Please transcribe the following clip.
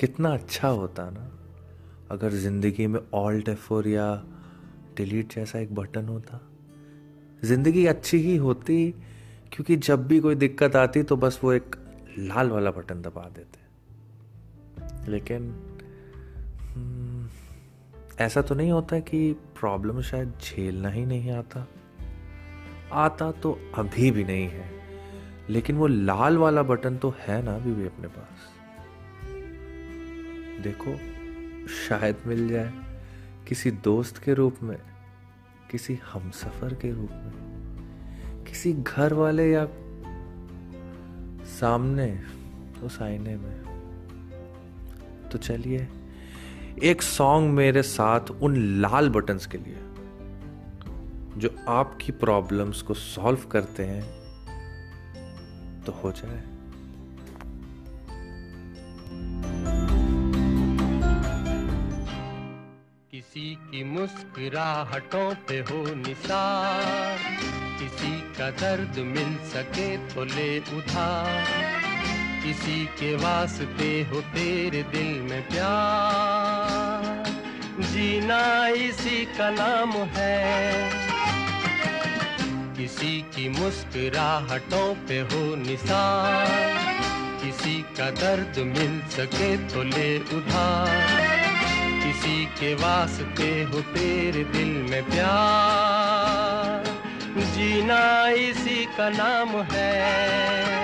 कितना अच्छा होता ना। अगर ज़िंदगी में ऑल्ट एफ़ या डिलीट जैसा एक बटन होता। ज़िंदगी अच्छी ही होती क्योंकि जब भी कोई दिक्कत आती तो बस वो एक लाल वाला बटन दबा देते। लेकिन हम्म, ऐसा तो नहीं होता कि प्रॉब्लम शायद झेलना ही नहीं आता। आता तो अभी भी नहीं है लेकिन वो लाल वाला बटन तो है ना अभी भी अपने पास। देखो, शायद मिल जाए किसी दोस्त के रूप में, किसी हमसफर के रूप में, किसी घर वाले या सामने, उस आईने में। तो चलिए, एक सॉन्ग मेरे साथ उन लाल बटन्स के लिए, जो आपकी प्रॉब्लम्स को सॉल्व करते हैं तो हो जाए। की मुस्कुराहटों पे हो निसार। किसी का दर्द मिल सके तो ले उधार। किसी के वास्ते हो तेरे दिल में प्यार। जीना इसी का नाम है। किसी की मुस्कुराहटों पे हो निशान किसी का दर्द मिल सके तो ले उधार। किसी के वास्ते हो तेरे दिल में प्यार। जीना इसी का नाम है।